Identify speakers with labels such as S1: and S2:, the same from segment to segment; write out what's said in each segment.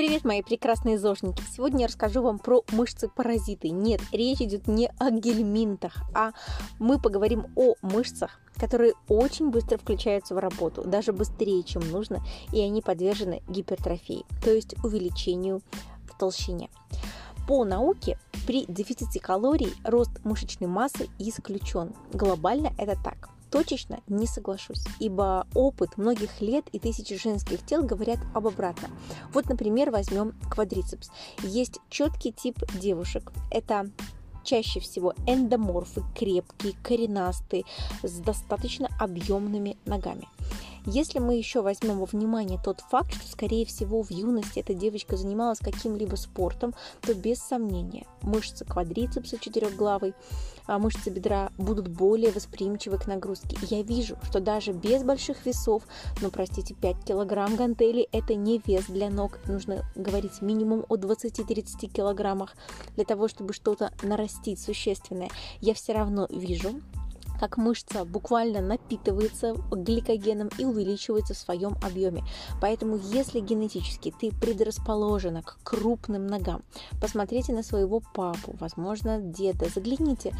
S1: Привет, мои прекрасные зожники! Сегодня я расскажу вам про мышцы-паразиты. Нет, речь идет не о гельминтах, а мы поговорим о мышцах, которые очень быстро включаются в работу, даже быстрее, чем нужно, и они подвержены гипертрофии, то есть увеличению в толщине. По науке при дефиците калорий рост мышечной массы исключен. Глобально это так. Точечно не соглашусь, ибо опыт многих лет и тысячи женских тел говорят об обратном. Вот, например, возьмем квадрицепс. Есть четкий тип девушек. Это чаще всего эндоморфы, крепкие, коренастые, с достаточно объемными ногами. Если мы еще возьмем во внимание тот факт, что, скорее всего, в юности эта девочка занималась каким-либо спортом, то без сомнения мышцы квадрицепса четырехглавой, а мышцы бедра будут более восприимчивы к нагрузке. я вижу, что даже без больших весов, ну простите, 5 килограмм гантелей это не вес для ног, нужно говорить минимум о 20-30 килограммах для того, чтобы что-то нарастить существенное, я все равно вижу, как мышца буквально напитывается гликогеном и увеличивается в своем объеме. Поэтому, если генетически ты предрасположена к крупным ногам, посмотрите на своего папу, возможно, деда, загляните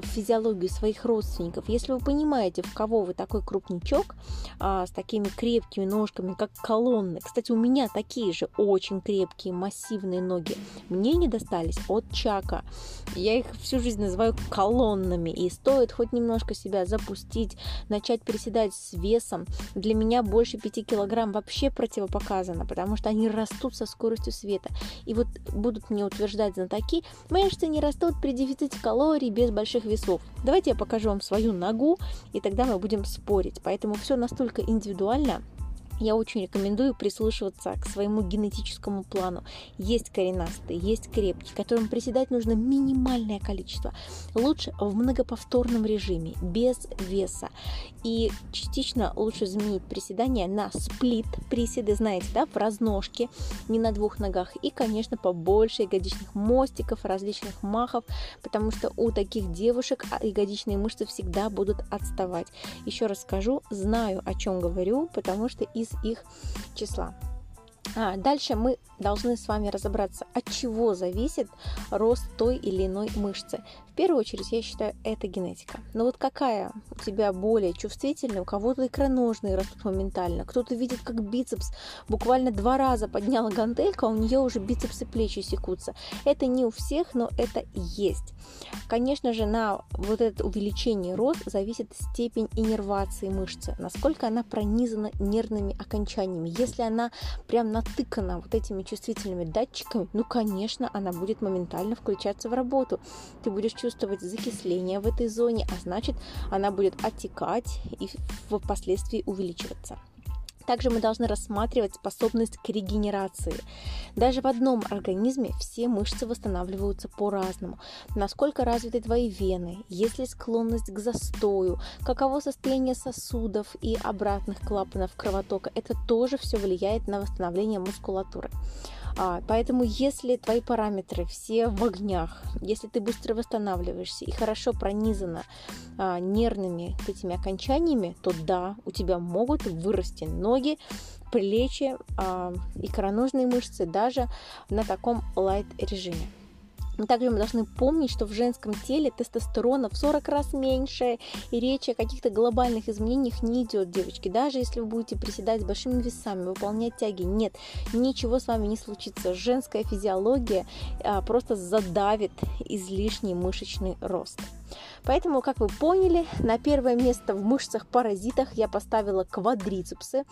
S1: в физиологию своих родственников. Если вы понимаете, в кого вы такой крупничок, а, с такими крепкими ножками, как колонны. Кстати, у меня такие же очень крепкие, массивные ноги. Мне не достались от Чака. Я их всю жизнь называю колоннами. И стоит хоть немножко себя запустить, начать приседать с весом, для меня больше 5 килограмм вообще противопоказано, потому что они растут со скоростью света. И вот будут мне утверждать знатоки, мышцы не растут при дефиците калорий без больших весов. Давайте я покажу вам свою ногу, и тогда мы будем спорить. Поэтому все настолько индивидуально, я очень рекомендую прислушиваться к своему генетическому плану. Есть коренастые, есть крепкие, которым приседать нужно минимальное количество. Лучше в многоповторном режиме, без веса. И частично лучше заменить приседания на сплит приседы, знаете, да, в разножке, не на двух ногах. И, конечно, побольше ягодичных мостиков, различных махов, потому что у таких девушек ягодичные мышцы всегда будут отставать. Еще раз скажу, знаю, о чем говорю, потому что из из их числа. А, дальше мы должны с вами разобраться, от чего зависит рост той или иной мышцы. Первую очередь, я считаю, это генетика. Но вот какая у тебя более чувствительная, у кого-то икроножные растут моментально, кто-то видит, как бицепс буквально два раза подняла гантелька, а у нее уже бицепсы плечи секутся. Это не у всех, но это есть. Конечно же, на вот это увеличение рост зависит степень иннервации мышцы, насколько она пронизана нервными окончаниями. Если она прям натыкана вот этими чувствительными датчиками, ну, конечно, она будет моментально включаться в работу. Ты будешь чувствовать закисление в этой зоне, а значит, она будет отекать и впоследствии увеличиваться. Также мы должны рассматривать способность к регенерации. Даже в одном организме все мышцы восстанавливаются по-разному. Насколько развиты твои вены, есть ли склонность к застою, каково состояние сосудов и обратных клапанов кровотока. Это тоже все влияет на восстановление мускулатуры. А, поэтому, если твои параметры все в огнях, если ты быстро восстанавливаешься и хорошо пронизана а, нервными этими окончаниями, то да, у тебя могут вырасти ноги, плечи, а, икроножные мышцы даже на таком лайт режиме. Также мы должны помнить, что в женском теле тестостерона в 40 раз меньше, и речь о каких-то глобальных изменениях не идет, девочки. Даже если вы будете приседать с большими весами, выполнять тяги, нет, ничего с вами не случится. Женская физиология а, просто задавит излишний мышечный рост. Поэтому, как вы поняли, на первое место в мышцах-паразитах я поставила квадрицепсы,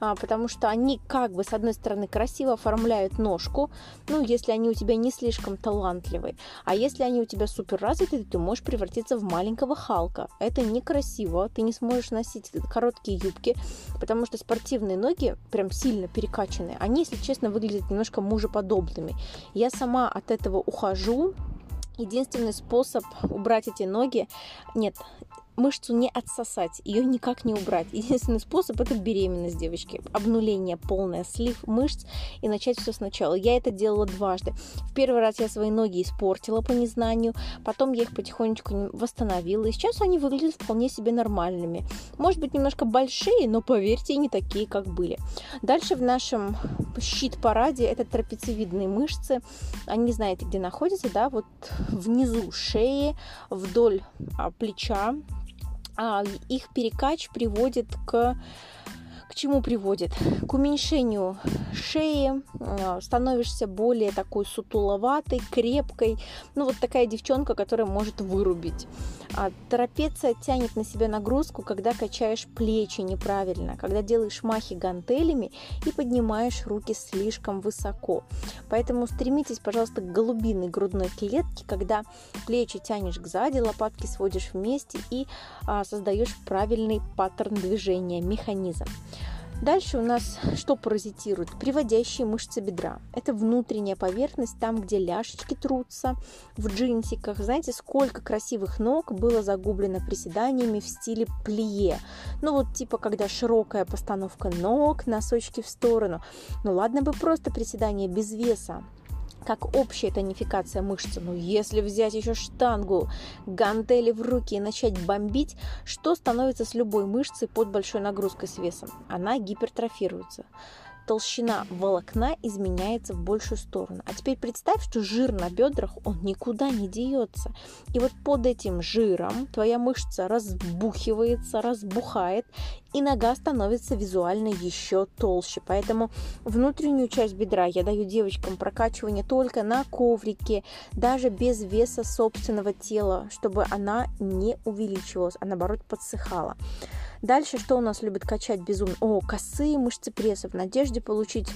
S1: а, потому что они как бы с одной стороны красиво оформляют ножку, ну, если они у тебя не слишком талантливые, а если они у тебя супер развитые, ты можешь превратиться в маленького Халка. Это некрасиво, ты не сможешь носить короткие юбки, потому что спортивные ноги прям сильно перекачанные, они, если честно, выглядят немножко мужеподобными. Я сама от этого ухожу, Единственный способ убрать эти ноги, нет, мышцу не отсосать, ее никак не убрать. Единственный способ это беременность девочки, обнуление полное, слив мышц и начать все сначала. Я это делала дважды. В первый раз я свои ноги испортила по незнанию, потом я их потихонечку восстановила, и сейчас они выглядят вполне себе нормальными. Может быть, немножко большие, но поверьте, не такие, как были. Дальше в нашем щит-параде это трапециевидные мышцы. Они знаете, где находятся, да, вот внизу шеи, вдоль а, плеча, их перекач приводит к к чему приводит? К уменьшению шеи, а, становишься более такой сутуловатой, крепкой. Ну, вот такая девчонка, которая может вырубить. А трапеция тянет на себя нагрузку, когда качаешь плечи неправильно, когда делаешь махи гантелями и поднимаешь руки слишком высоко. Поэтому стремитесь, пожалуйста, к голубиной грудной клетке, когда плечи тянешь к сзади, лопатки сводишь вместе и а, создаешь правильный паттерн движения, механизм. Дальше у нас что паразитирует? Приводящие мышцы бедра. Это внутренняя поверхность, там, где ляшечки трутся, в джинсиках. Знаете, сколько красивых ног было загублено приседаниями в стиле плие. Ну вот типа, когда широкая постановка ног, носочки в сторону. Ну ладно бы просто приседание без веса как общая тонификация мышцы. Но если взять еще штангу, гантели в руки и начать бомбить, что становится с любой мышцей под большой нагрузкой с весом? Она гипертрофируется толщина волокна изменяется в большую сторону. А теперь представь, что жир на бедрах, он никуда не деется. И вот под этим жиром твоя мышца разбухивается, разбухает, и нога становится визуально еще толще. Поэтому внутреннюю часть бедра я даю девочкам прокачивание только на коврике, даже без веса собственного тела, чтобы она не увеличивалась, а наоборот подсыхала. Дальше что у нас любит качать безумно? О, косые мышцы пресса в надежде получить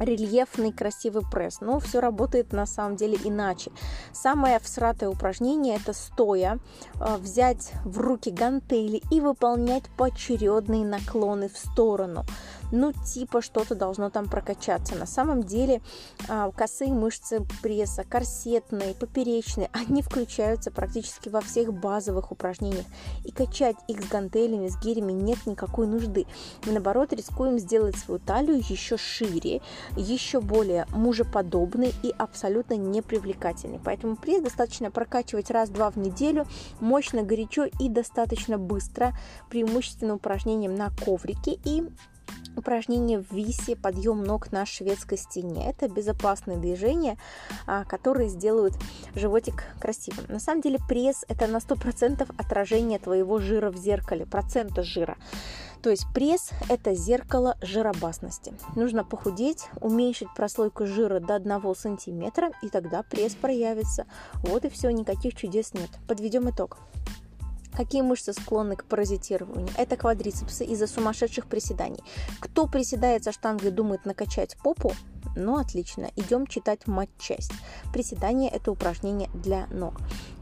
S1: рельефный красивый пресс. Но все работает на самом деле иначе. Самое всратое упражнение это стоя э, взять в руки гантели и выполнять поочередные наклоны в сторону ну, типа что-то должно там прокачаться. На самом деле а, косые мышцы пресса, корсетные, поперечные, они включаются практически во всех базовых упражнениях. И качать их с гантелями, с гирями нет никакой нужды. Мы, наоборот, рискуем сделать свою талию еще шире, еще более мужеподобной и абсолютно непривлекательной. Поэтому пресс достаточно прокачивать раз-два в неделю, мощно, горячо и достаточно быстро, преимущественно упражнением на коврике и упражнение в висе, подъем ног на шведской стене. Это безопасные движения, а, которые сделают животик красивым. На самом деле пресс это на 100% отражение твоего жира в зеркале, процента жира. То есть пресс – это зеркало жиробасности. Нужно похудеть, уменьшить прослойку жира до 1 сантиметра, и тогда пресс проявится. Вот и все, никаких чудес нет. Подведем итог. Какие мышцы склонны к паразитированию? Это квадрицепсы из-за сумасшедших приседаний. Кто приседает со штангой думает накачать попу? Ну, отлично. Идем читать матчасть. Приседание – это упражнение для ног.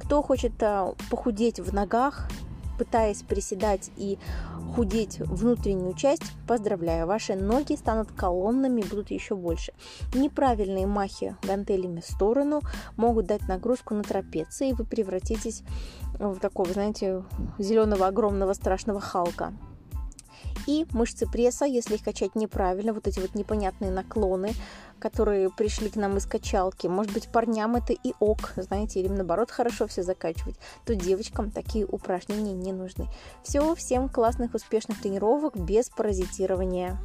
S1: Кто хочет а, похудеть в ногах, пытаясь приседать и худеть внутреннюю часть, поздравляю, ваши ноги станут колоннами и будут еще больше. Неправильные махи гантелями в сторону могут дать нагрузку на трапеции, и вы превратитесь в такого, знаете, зеленого огромного страшного халка. И мышцы пресса, если их качать неправильно, вот эти вот непонятные наклоны, которые пришли к нам из качалки. Может быть, парням это и ок, знаете, или наоборот хорошо все закачивать, то девочкам такие упражнения не нужны. Все, всем классных, успешных тренировок без паразитирования.